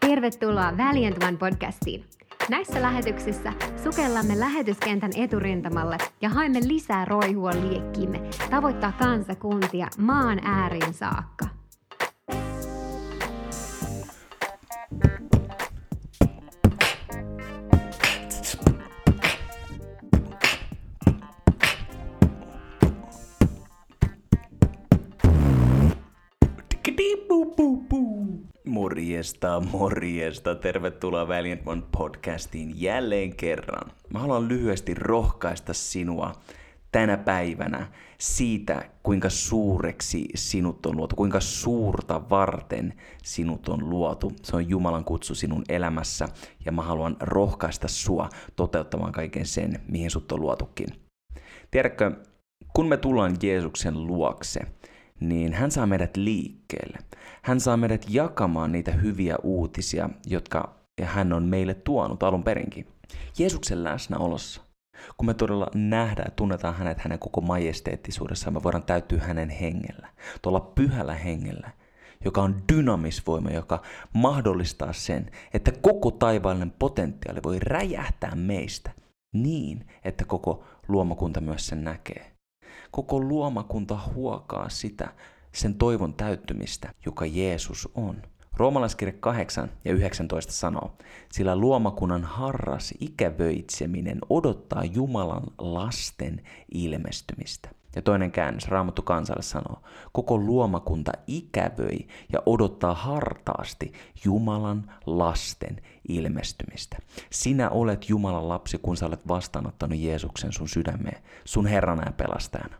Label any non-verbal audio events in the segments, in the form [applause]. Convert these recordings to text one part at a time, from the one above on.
Tervetuloa Valiant One podcastiin. Näissä lähetyksissä sukellamme lähetyskentän eturintamalle ja haemme lisää roihua liekkiimme tavoittaa kansakuntia maan ääriin saakka. Morjesta, morjesta. Tervetuloa Valiant One podcastiin jälleen kerran. Mä haluan lyhyesti rohkaista sinua tänä päivänä siitä, kuinka suureksi sinut on luotu, kuinka suurta varten sinut on luotu. Se on Jumalan kutsu sinun elämässä ja mä haluan rohkaista sua toteuttamaan kaiken sen, mihin sut on luotukin. Tiedätkö, kun me tullaan Jeesuksen luokse, niin hän saa meidät liikkeelle. Hän saa meidät jakamaan niitä hyviä uutisia, jotka hän on meille tuonut alun perinkin. Jeesuksen läsnäolossa, kun me todella nähdään ja tunnetaan hänet hänen koko majesteettisuudessaan, me voidaan täyttyä hänen hengellä, tuolla pyhällä hengellä, joka on dynamisvoima, joka mahdollistaa sen, että koko taivaallinen potentiaali voi räjähtää meistä niin, että koko luomakunta myös sen näkee. Koko luomakunta huokaa sitä, sen toivon täyttymistä, joka Jeesus on. Roomalaiskirja 8 ja 19 sanoo, sillä luomakunnan harras ikävöitseminen odottaa Jumalan lasten ilmestymistä. Ja toinen käännös, Raamattu kansalle sanoo, koko luomakunta ikävöi ja odottaa hartaasti Jumalan lasten ilmestymistä. Sinä olet Jumalan lapsi, kun sä olet vastaanottanut Jeesuksen sun sydämeen, sun Herrana ja pelastajana.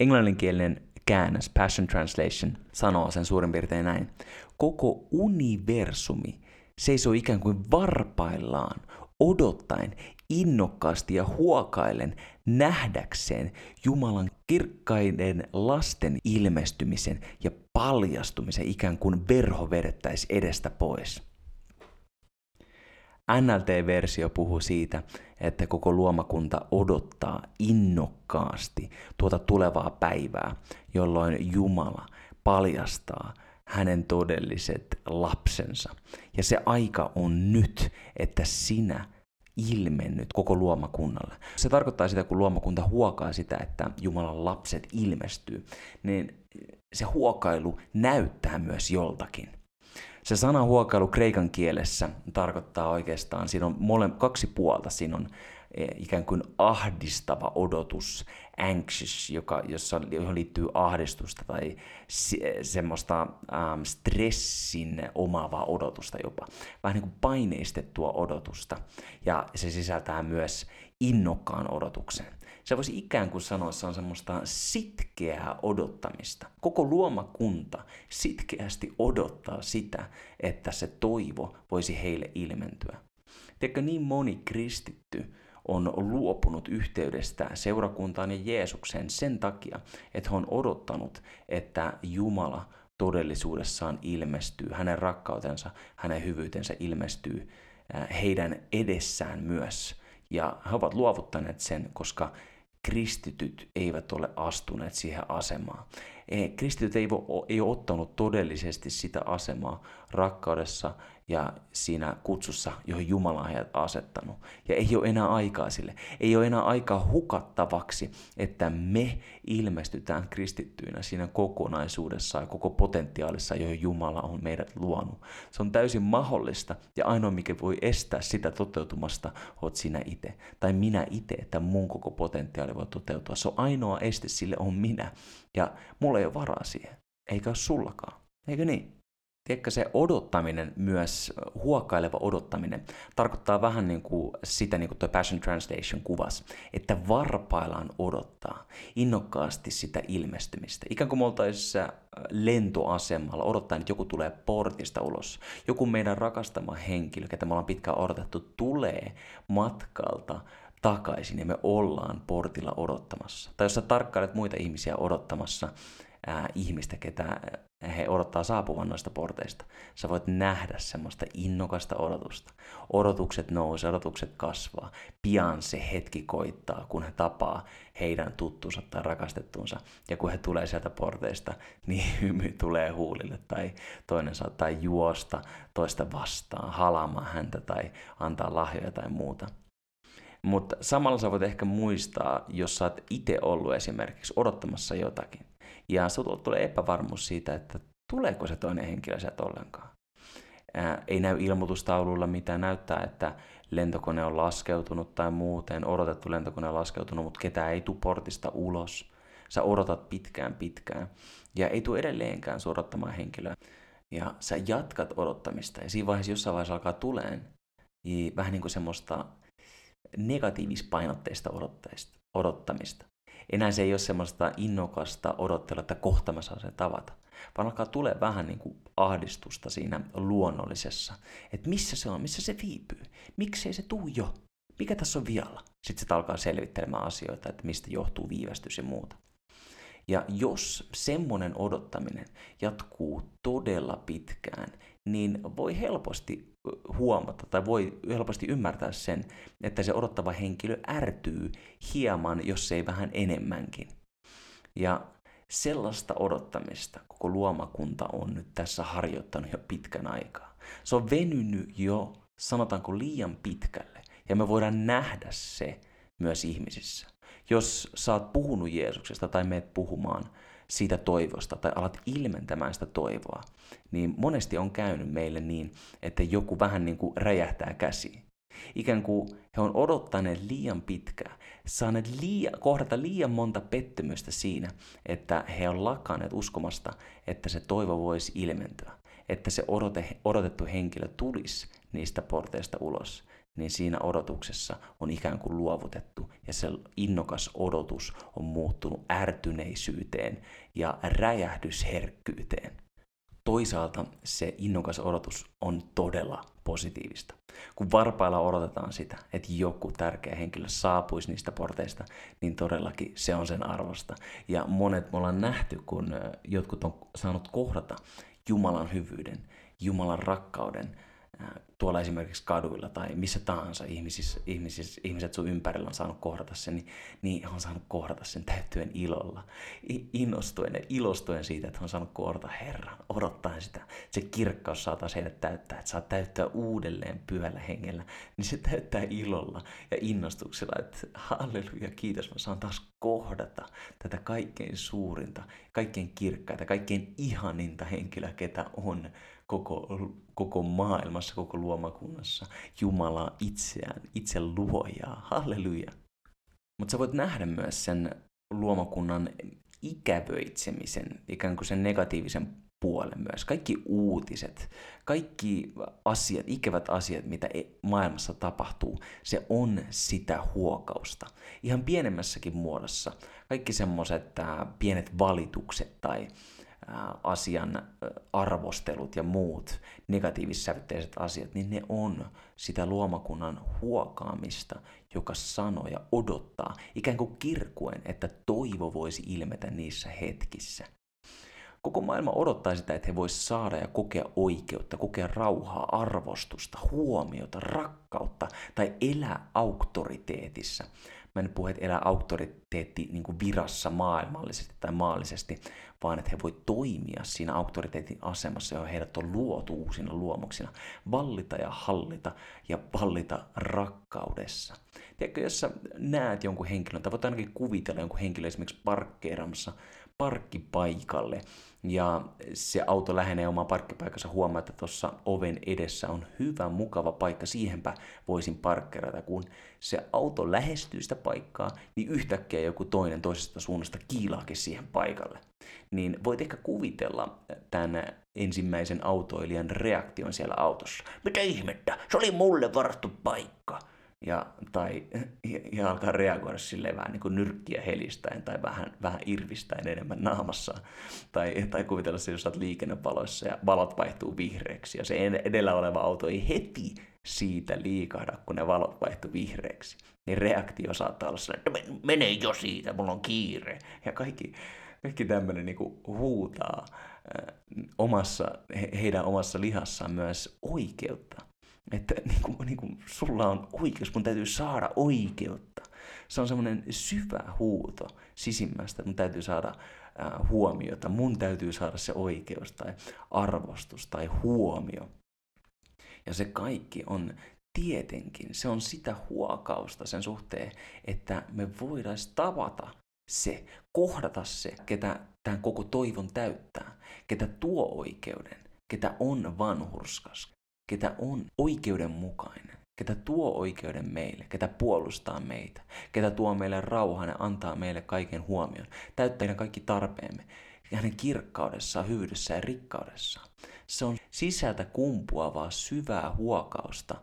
Englanninkielinen käännös, Passion Translation, sanoo sen suurin piirtein näin. Koko universumi seisoo ikään kuin varpaillaan, odottaen, innokkaasti ja huokaillen nähdäkseen Jumalan kirkkaiden lasten ilmestymisen ja paljastumisen ikään kuin verho vedettäisi edestä pois. NLT-versio puhuu siitä, että koko luomakunta odottaa innokkaasti tuota tulevaa päivää, jolloin Jumala paljastaa hänen todelliset lapsensa. Ja se aika on nyt, että sinä ilmennyt koko luomakunnalle. Se tarkoittaa sitä, kun luomakunta huokaa sitä, että Jumalan lapset ilmestyy, niin se huokailu näyttää myös joltakin. Se sana huokailu kreikan kielessä tarkoittaa oikeastaan, siinä on mole, kaksi puolta. Siinä on e, ikään kuin ahdistava odotus, anxious, joka, jossa, johon liittyy ahdistusta tai se, semmoista ähm, stressin omaavaa odotusta jopa. Vähän niin kuin paineistettua odotusta. Ja se sisältää myös innokkaan odotuksen. Se voisi ikään kuin sanoa, että se on semmoista sitkeää odottamista. Koko luomakunta sitkeästi odottaa sitä, että se toivo voisi heille ilmentyä. Tiedätkö, niin moni kristitty on luopunut yhteydestä seurakuntaan ja Jeesukseen sen takia, että he on odottanut, että Jumala todellisuudessaan ilmestyy, hänen rakkautensa, hänen hyvyytensä ilmestyy heidän edessään myös. Ja he ovat luovuttaneet sen, koska kristityt eivät ole astuneet siihen asemaan. Kristityt ei, ei ole ottanut todellisesti sitä asemaa rakkaudessa ja siinä kutsussa, johon Jumala on heidät asettanut. Ja ei ole enää aikaa sille. Ei ole enää aikaa hukattavaksi, että me ilmestytään kristittyinä siinä kokonaisuudessa ja koko potentiaalissa, johon Jumala on meidät luonut. Se on täysin mahdollista ja ainoa, mikä voi estää sitä toteutumasta, oot sinä itse. Tai minä itse, että mun koko potentiaali voi toteutua. Se on ainoa este sille on minä. Ja mulla ei ole varaa siihen. Eikä ole sullakaan. Eikö niin? Tiedätkö, se odottaminen, myös huokaileva odottaminen, tarkoittaa vähän niin kuin sitä, niin kuin tuo Passion Translation kuvas, että varpaillaan odottaa innokkaasti sitä ilmestymistä. Ikään kuin me oltaisiin lentoasemalla odottaa, että joku tulee portista ulos. Joku meidän rakastama henkilö, ketä me ollaan pitkään odotettu, tulee matkalta takaisin ja me ollaan portilla odottamassa. Tai jos sä tarkkailet muita ihmisiä odottamassa, ää, ihmistä, ketä he odottaa saapuvan noista porteista. Sä voit nähdä semmoista innokasta odotusta. Odotukset nousee, odotukset kasvaa. Pian se hetki koittaa, kun he tapaa heidän tuttunsa tai rakastettunsa. Ja kun he tulee sieltä porteista, [laughs] niin hymy tulee huulille tai toinen saattaa juosta toista vastaan, halaamaan häntä tai antaa lahjoja tai muuta. Mutta samalla sä voit ehkä muistaa, jos sä oot itse ollut esimerkiksi odottamassa jotakin. Ja sulla tulee epävarmuus siitä, että tuleeko se toinen henkilö sieltä ollenkaan. Ää, ei näy ilmoitustaululla mitään näyttää, että lentokone on laskeutunut tai muuten, odotettu lentokone on laskeutunut, mutta ketään ei tule portista ulos. Sä odotat pitkään pitkään ja ei tule edelleenkään odottamaan henkilöä. Ja sä jatkat odottamista ja siinä vaiheessa jossain vaiheessa alkaa tuleen niin vähän niin kuin semmoista negatiivispainotteista odottamista. Enää se ei ole semmoista innokasta odottelua, että kohta mä saan sen tavata, vaan alkaa tulee vähän niin kuin ahdistusta siinä luonnollisessa, että missä se on, missä se viipyy, miksei se tuu jo, mikä tässä on vialla. Sitten se alkaa selvittelemään asioita, että mistä johtuu viivästys ja muuta. Ja jos semmoinen odottaminen jatkuu todella pitkään, niin voi helposti huomata tai voi helposti ymmärtää sen, että se odottava henkilö ärtyy hieman, jos ei vähän enemmänkin. Ja sellaista odottamista koko luomakunta on nyt tässä harjoittanut jo pitkän aikaa. Se on venynyt jo, sanotaanko liian pitkälle, ja me voidaan nähdä se myös ihmisissä. Jos sä oot puhunut Jeesuksesta tai meet puhumaan siitä toivosta tai alat ilmentämään sitä toivoa, niin monesti on käynyt meille niin, että joku vähän niin kuin räjähtää käsiin. Ikään kuin he on odottaneet liian pitkään, saaneet liian, kohdata liian monta pettymystä siinä, että he on lakanneet uskomasta, että se toivo voisi ilmentyä, että se odote, odotettu henkilö tulisi niistä porteista ulos niin siinä odotuksessa on ikään kuin luovutettu ja se innokas odotus on muuttunut ärtyneisyyteen ja räjähdysherkkyyteen. Toisaalta se innokas odotus on todella positiivista. Kun varpailla odotetaan sitä, että joku tärkeä henkilö saapuisi niistä porteista, niin todellakin se on sen arvosta. Ja monet me ollaan nähty, kun jotkut on saanut kohdata Jumalan hyvyyden, Jumalan rakkauden, tuolla esimerkiksi kaduilla tai missä tahansa ihmisissä, ihmisissä, ihmiset sun ympärillä on saanut kohdata sen, niin, niin on saanut kohdata sen täyttyen ilolla, innostuen ja ilostuen siitä, että on saanut kohdata Herran, odottaen sitä, se kirkkaus saataisiin heidät täyttää, että saa täyttää uudelleen pyöllä hengellä, niin se täyttää ilolla ja innostuksella, että halleluja, kiitos, mä saan taas kohdata tätä kaikkein suurinta, kaikkein kirkkaita, kaikkein ihaninta henkilöä, ketä on koko, koko maailmassa, koko luomakunnassa, Jumalaa itseään, itse luojaa. Halleluja. Mutta sä voit nähdä myös sen luomakunnan ikävöitsemisen, ikään kuin sen negatiivisen puolen myös. Kaikki uutiset, kaikki asiat, ikävät asiat, mitä e- maailmassa tapahtuu, se on sitä huokausta. Ihan pienemmässäkin muodossa. Kaikki semmoiset pienet valitukset tai asian arvostelut ja muut negatiivissävytteiset asiat, niin ne on sitä luomakunnan huokaamista, joka sanoo ja odottaa, ikään kuin kirkuen, että toivo voisi ilmetä niissä hetkissä. Koko maailma odottaa sitä, että he voisivat saada ja kokea oikeutta, kokea rauhaa, arvostusta, huomiota, rakkautta tai elää auktoriteetissa. Mä en puhu, että elää auktoriteetti niin kuin virassa maailmallisesti tai maallisesti, vaan että he voi toimia siinä auktoriteetin asemassa, johon heidät on luotu uusina luomuksina, vallita ja hallita ja vallita rakkaudessa. Tiedätkö, jos sä näet jonkun henkilön, tai voit ainakin kuvitella jonkun henkilön esimerkiksi parkkeeramassa parkkipaikalle, ja se auto lähenee omaan parkkipaikansa, huomaa, että tuossa oven edessä on hyvä, mukava paikka, siihenpä voisin parkkeerata. Kun se auto lähestyy sitä paikkaa, niin yhtäkkiä joku toinen toisesta suunnasta kiilaakin siihen paikalle. Niin voit ehkä kuvitella tämän ensimmäisen autoilijan reaktion siellä autossa. Mitä ihmettä? Se oli mulle varattu paikka ja, tai, [laughs] ja, ja alkaa reagoida silleen vähän niin kuin nyrkkiä helistäen tai vähän, vähän irvistäen enemmän naamassa. Tai, tai kuvitella se, jos olet liikennevaloissa ja valot vaihtuu vihreäksi ja se edellä oleva auto ei heti siitä liikahda, kun ne valot vaihtuu vihreäksi. Niin reaktio saattaa olla sellainen, että mene jo siitä, mulla on kiire. Ja kaikki, Kaikki tämmöinen niin huutaa omassa, heidän omassa lihassaan myös oikeutta. Että niin kuin, niin kuin, sulla on oikeus, mun täytyy saada oikeutta. Se on semmoinen syvä huuto sisimmästä, että mun täytyy saada äh, huomiota, mun täytyy saada se oikeus tai arvostus tai huomio. Ja se kaikki on tietenkin, se on sitä huokausta sen suhteen, että me voidaan tavata se, kohdata se, ketä tämän koko toivon täyttää, ketä tuo oikeuden, ketä on vanhurskas, ketä on oikeudenmukainen, ketä tuo oikeuden meille, ketä puolustaa meitä, ketä tuo meille rauhan ja antaa meille kaiken huomion, täyttää meidän kaikki tarpeemme, hänen kirkkaudessaan, hyvyydessään ja rikkaudessaan. Se on sisältä kumpuavaa syvää huokausta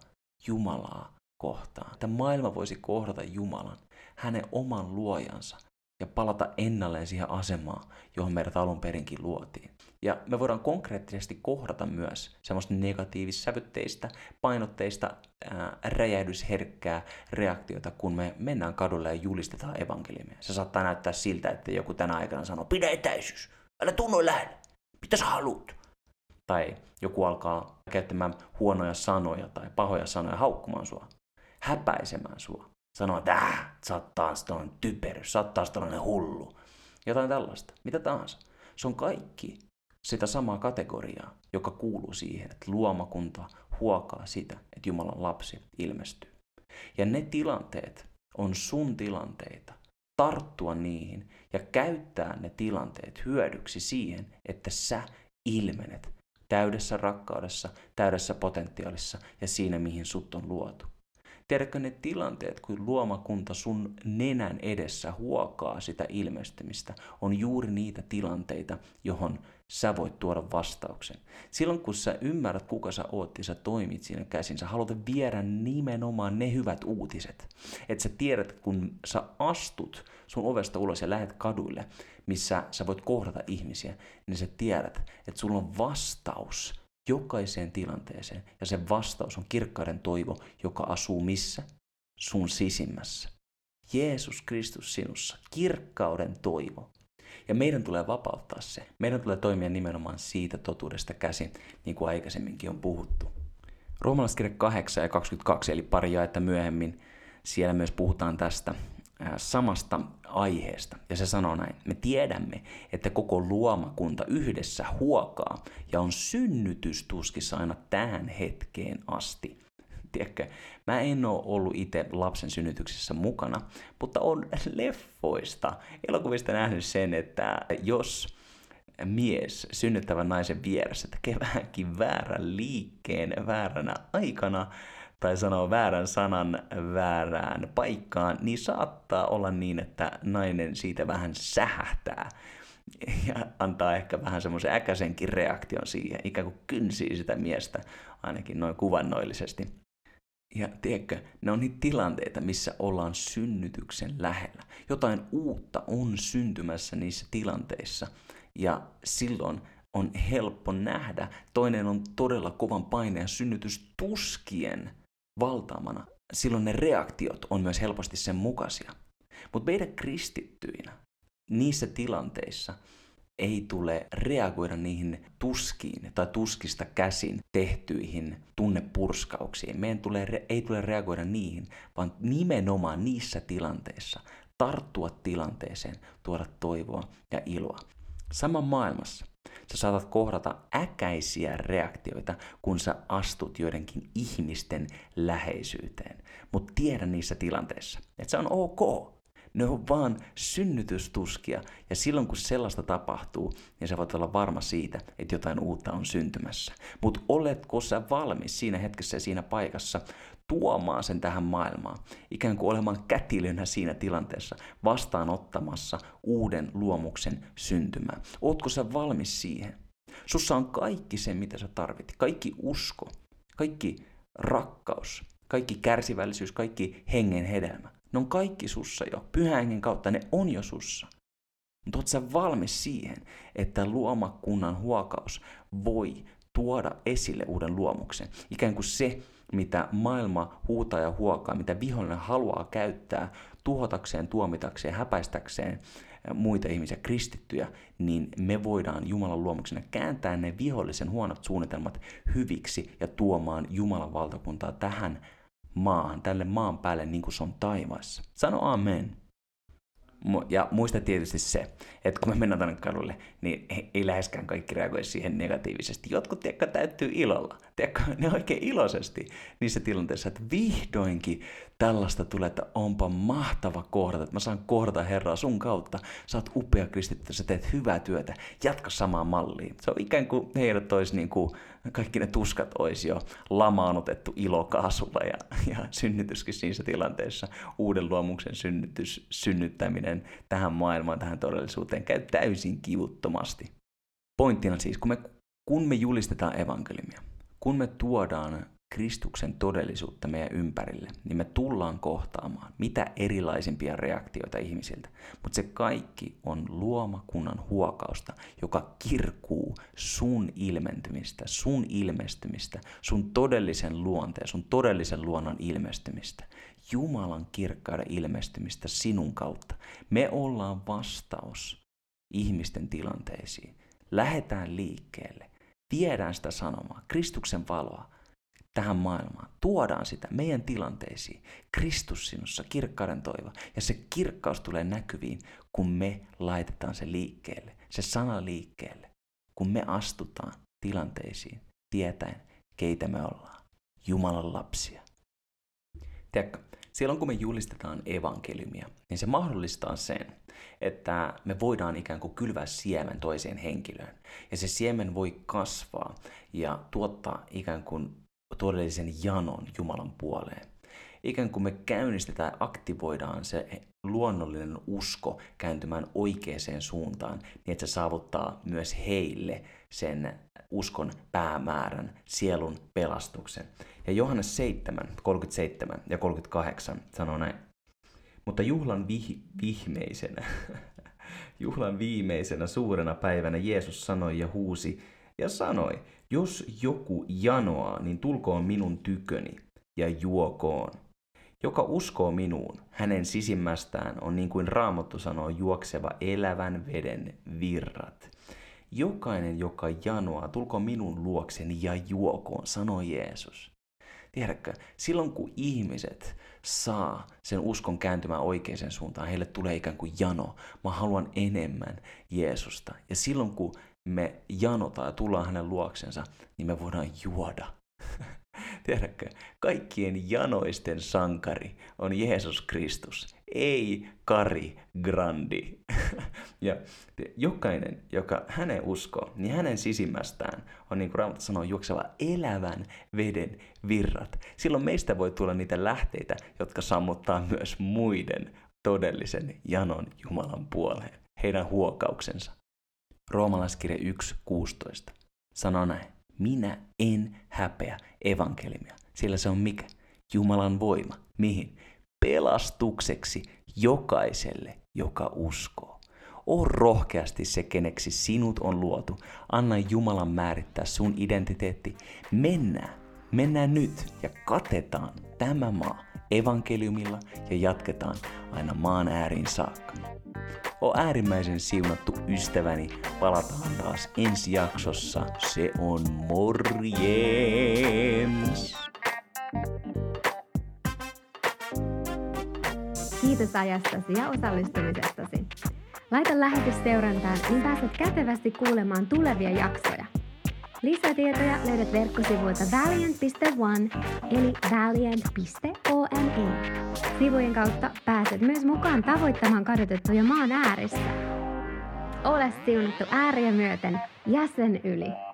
Jumalaa kohtaan. Tämä maailma voisi kohdata Jumalan, hänen oman luojansa, ja palata ennalleen siihen asemaan, johon meidät alun perinkin luotiin. Ja me voidaan konkreettisesti kohdata myös semmoista negatiivissävytteistä, painotteista, ää, räjähdysherkkää reaktiota, kun me mennään kadulle ja julistetaan evankeliumia. Se saattaa näyttää siltä, että joku tänä aikana sanoo, pidä etäisyys, älä tunno lähelle, mitä sä haluut? Tai joku alkaa käyttämään huonoja sanoja tai pahoja sanoja haukkumaan sua, häpäisemään sua sanoo, että äh, sä oot taas tällainen typerys, sä oot taas tällainen hullu. Jotain tällaista, mitä tahansa. Se on kaikki sitä samaa kategoriaa, joka kuuluu siihen, että luomakunta huokaa sitä, että Jumalan lapsi ilmestyy. Ja ne tilanteet on sun tilanteita, tarttua niihin ja käyttää ne tilanteet hyödyksi siihen, että sä ilmenet täydessä rakkaudessa, täydessä potentiaalissa ja siinä, mihin sut on luotu. Tiedätkö ne tilanteet, kun luomakunta sun nenän edessä huokaa sitä ilmestymistä, on juuri niitä tilanteita, johon sä voit tuoda vastauksen. Silloin kun sä ymmärrät, kuka sä oot ja sä toimit siinä käsin, sä haluat viedä nimenomaan ne hyvät uutiset. Että sä tiedät, kun sä astut sun ovesta ulos ja lähet kaduille, missä sä voit kohdata ihmisiä, niin sä tiedät, että sulla on vastaus jokaiseen tilanteeseen. Ja se vastaus on kirkkauden toivo, joka asuu missä? Sun sisimmässä. Jeesus Kristus sinussa, kirkkauden toivo. Ja meidän tulee vapauttaa se. Meidän tulee toimia nimenomaan siitä totuudesta käsin, niin kuin aikaisemminkin on puhuttu. Roomalaiskirja 8 ja 22, eli pari jaetta myöhemmin, siellä myös puhutaan tästä samasta aiheesta. Ja se sanoo näin, me tiedämme, että koko luomakunta yhdessä huokaa ja on synnytystuskissa aina tähän hetkeen asti. Tiedätkö, mä en ole ollut itse lapsen synnytyksessä mukana, mutta on leffoista, elokuvista nähnyt sen, että jos mies synnyttävän naisen vieressä tekee vähänkin väärän liikkeen vääränä aikana, tai sanoo väärän sanan väärään paikkaan, niin saattaa olla niin, että nainen siitä vähän sähähtää ja antaa ehkä vähän semmoisen äkäisenkin reaktion siihen, ikään kuin kynsii sitä miestä, ainakin noin kuvannoillisesti. Ja tiedätkö, ne on niitä tilanteita, missä ollaan synnytyksen lähellä. Jotain uutta on syntymässä niissä tilanteissa. Ja silloin on helppo nähdä. Toinen on todella kovan paineen synnytystuskien valtaamana, silloin ne reaktiot on myös helposti sen mukaisia. Mutta meidän kristittyinä niissä tilanteissa ei tule reagoida niihin tuskiin tai tuskista käsin tehtyihin tunnepurskauksiin. Meidän tulee, ei tule reagoida niihin, vaan nimenomaan niissä tilanteissa tarttua tilanteeseen, tuoda toivoa ja iloa. Sama maailmassa Sä saatat kohdata äkäisiä reaktioita, kun sä astut joidenkin ihmisten läheisyyteen. Mutta tiedä niissä tilanteissa, että se on ok. Ne on vaan synnytystuskia, ja silloin kun sellaista tapahtuu, niin sä voit olla varma siitä, että jotain uutta on syntymässä. Mutta oletko sä valmis siinä hetkessä ja siinä paikassa tuomaan sen tähän maailmaan, ikään kuin olemaan kätilönä siinä tilanteessa, vastaanottamassa uuden luomuksen syntymää. Ootko sä valmis siihen? Sussa on kaikki se, mitä sä tarvit. Kaikki usko, kaikki rakkaus, kaikki kärsivällisyys, kaikki hengen hedelmä. Ne on kaikki sussa jo. Pyhän hengen kautta ne on jo sussa. Mutta oot sä valmis siihen, että luomakunnan huokaus voi tuoda esille uuden luomuksen? Ikään kuin se, mitä maailma huutaa ja huokaa, mitä vihollinen haluaa käyttää tuhotakseen, tuomitakseen, häpäistäkseen muita ihmisiä, kristittyjä, niin me voidaan Jumalan luomuksena kääntää ne vihollisen huonot suunnitelmat hyviksi ja tuomaan Jumalan valtakuntaa tähän maahan, tälle maan päälle niin kuin se on taivaassa. Sano amen. Ja muista tietysti se, että kun me mennään tänne kadulle, niin ei läheskään kaikki reagoi siihen negatiivisesti. Jotkut tiedätkö, täyttyy ilolla. Tiedätkö, ne oikein iloisesti niissä tilanteissa, että vihdoinkin tällaista tulee, että onpa mahtava kohdata, että mä saan kohdata Herraa sun kautta. Sä oot upea kristitty, sä teet hyvää työtä, jatka samaan malliin. Se on ikään kuin heidät olisi niin kuin, kaikki ne tuskat olisi jo lamaanutettu ilokaasulla ja, ja synnytyskin siinä tilanteessa. Uuden luomuksen synnytys, synnyttäminen tähän maailmaan, tähän todellisuuteen käy täysin kivuttomasti. Pointtina siis, kun me, kun me julistetaan evankeliumia, kun me tuodaan Kristuksen todellisuutta meidän ympärille, niin me tullaan kohtaamaan mitä erilaisimpia reaktioita ihmisiltä. Mutta se kaikki on luomakunnan huokausta, joka kirkuu sun ilmentymistä, sun ilmestymistä, sun todellisen luonteen, sun todellisen luonnon ilmestymistä. Jumalan kirkkauden ilmestymistä sinun kautta. Me ollaan vastaus ihmisten tilanteisiin. Lähetään liikkeelle. Viedään sitä sanomaa, Kristuksen valoa, tähän maailmaan. Tuodaan sitä meidän tilanteisiin. Kristus sinussa, kirkkauden toivo. Ja se kirkkaus tulee näkyviin, kun me laitetaan se liikkeelle, se sana liikkeelle. Kun me astutaan tilanteisiin, tietäen, keitä me ollaan. Jumalan lapsia. Tiedätkö, silloin kun me julistetaan evankeliumia, niin se mahdollistaa sen, että me voidaan ikään kuin kylvää siemen toiseen henkilöön. Ja se siemen voi kasvaa ja tuottaa ikään kuin todellisen janon Jumalan puoleen. Ikään kuin me käynnistetään, aktivoidaan se luonnollinen usko kääntymään oikeaan suuntaan, niin että se saavuttaa myös heille sen uskon päämäärän, sielun pelastuksen. Ja Johannes 7, 37 ja 38 sanoo näin. Mutta juhlan vih- vihmeisenä, [laughs] juhlan viimeisenä suurena päivänä Jeesus sanoi ja huusi ja sanoi, jos joku janoaa, niin tulkoon minun tyköni ja juokoon. Joka uskoo minuun, hänen sisimmästään on niin kuin Raamattu sanoo juokseva elävän veden virrat. Jokainen, joka janoaa, tulkoon minun luokseni ja juokoon, sanoi Jeesus. Tiedätkö, silloin kun ihmiset saa sen uskon kääntymään oikeaan suuntaan, heille tulee ikään kuin jano. Mä haluan enemmän Jeesusta. Ja silloin kun me janotaan ja tullaan hänen luoksensa, niin me voidaan juoda. [laughs] Tiedätkö, kaikkien janoisten sankari on Jeesus Kristus, ei Kari Grandi. [laughs] ja jokainen, joka hänen uskoo, niin hänen sisimmästään on, niin kuin Raamattu sanoo, juokseva elävän veden virrat. Silloin meistä voi tulla niitä lähteitä, jotka sammuttaa myös muiden todellisen janon Jumalan puoleen, heidän huokauksensa. Roomalaiskirja 1.16 sanoo näin. Minä en häpeä evankeliumia, sillä se on mikä? Jumalan voima. Mihin? Pelastukseksi jokaiselle, joka uskoo. O rohkeasti se, keneksi sinut on luotu. Anna Jumalan määrittää sun identiteetti. Mennään, mennään nyt ja katetaan tämä maa evankeliumilla ja jatketaan aina maan ääriin saakka. O äärimmäisen siunattu ystäväni, palataan taas ensi jaksossa. Se on morjens! Kiitos ajastasi ja osallistumisestasi. Laita lähetys seurantaan, niin pääset kätevästi kuulemaan tulevia jaksoja. Lisätietoja löydät verkkosivuilta valiant.one eli valiant.one. Sivujen kautta pääset myös mukaan tavoittamaan kadotettuja maan ääressä. Ole siunattu ääriä myöten jäsen yli.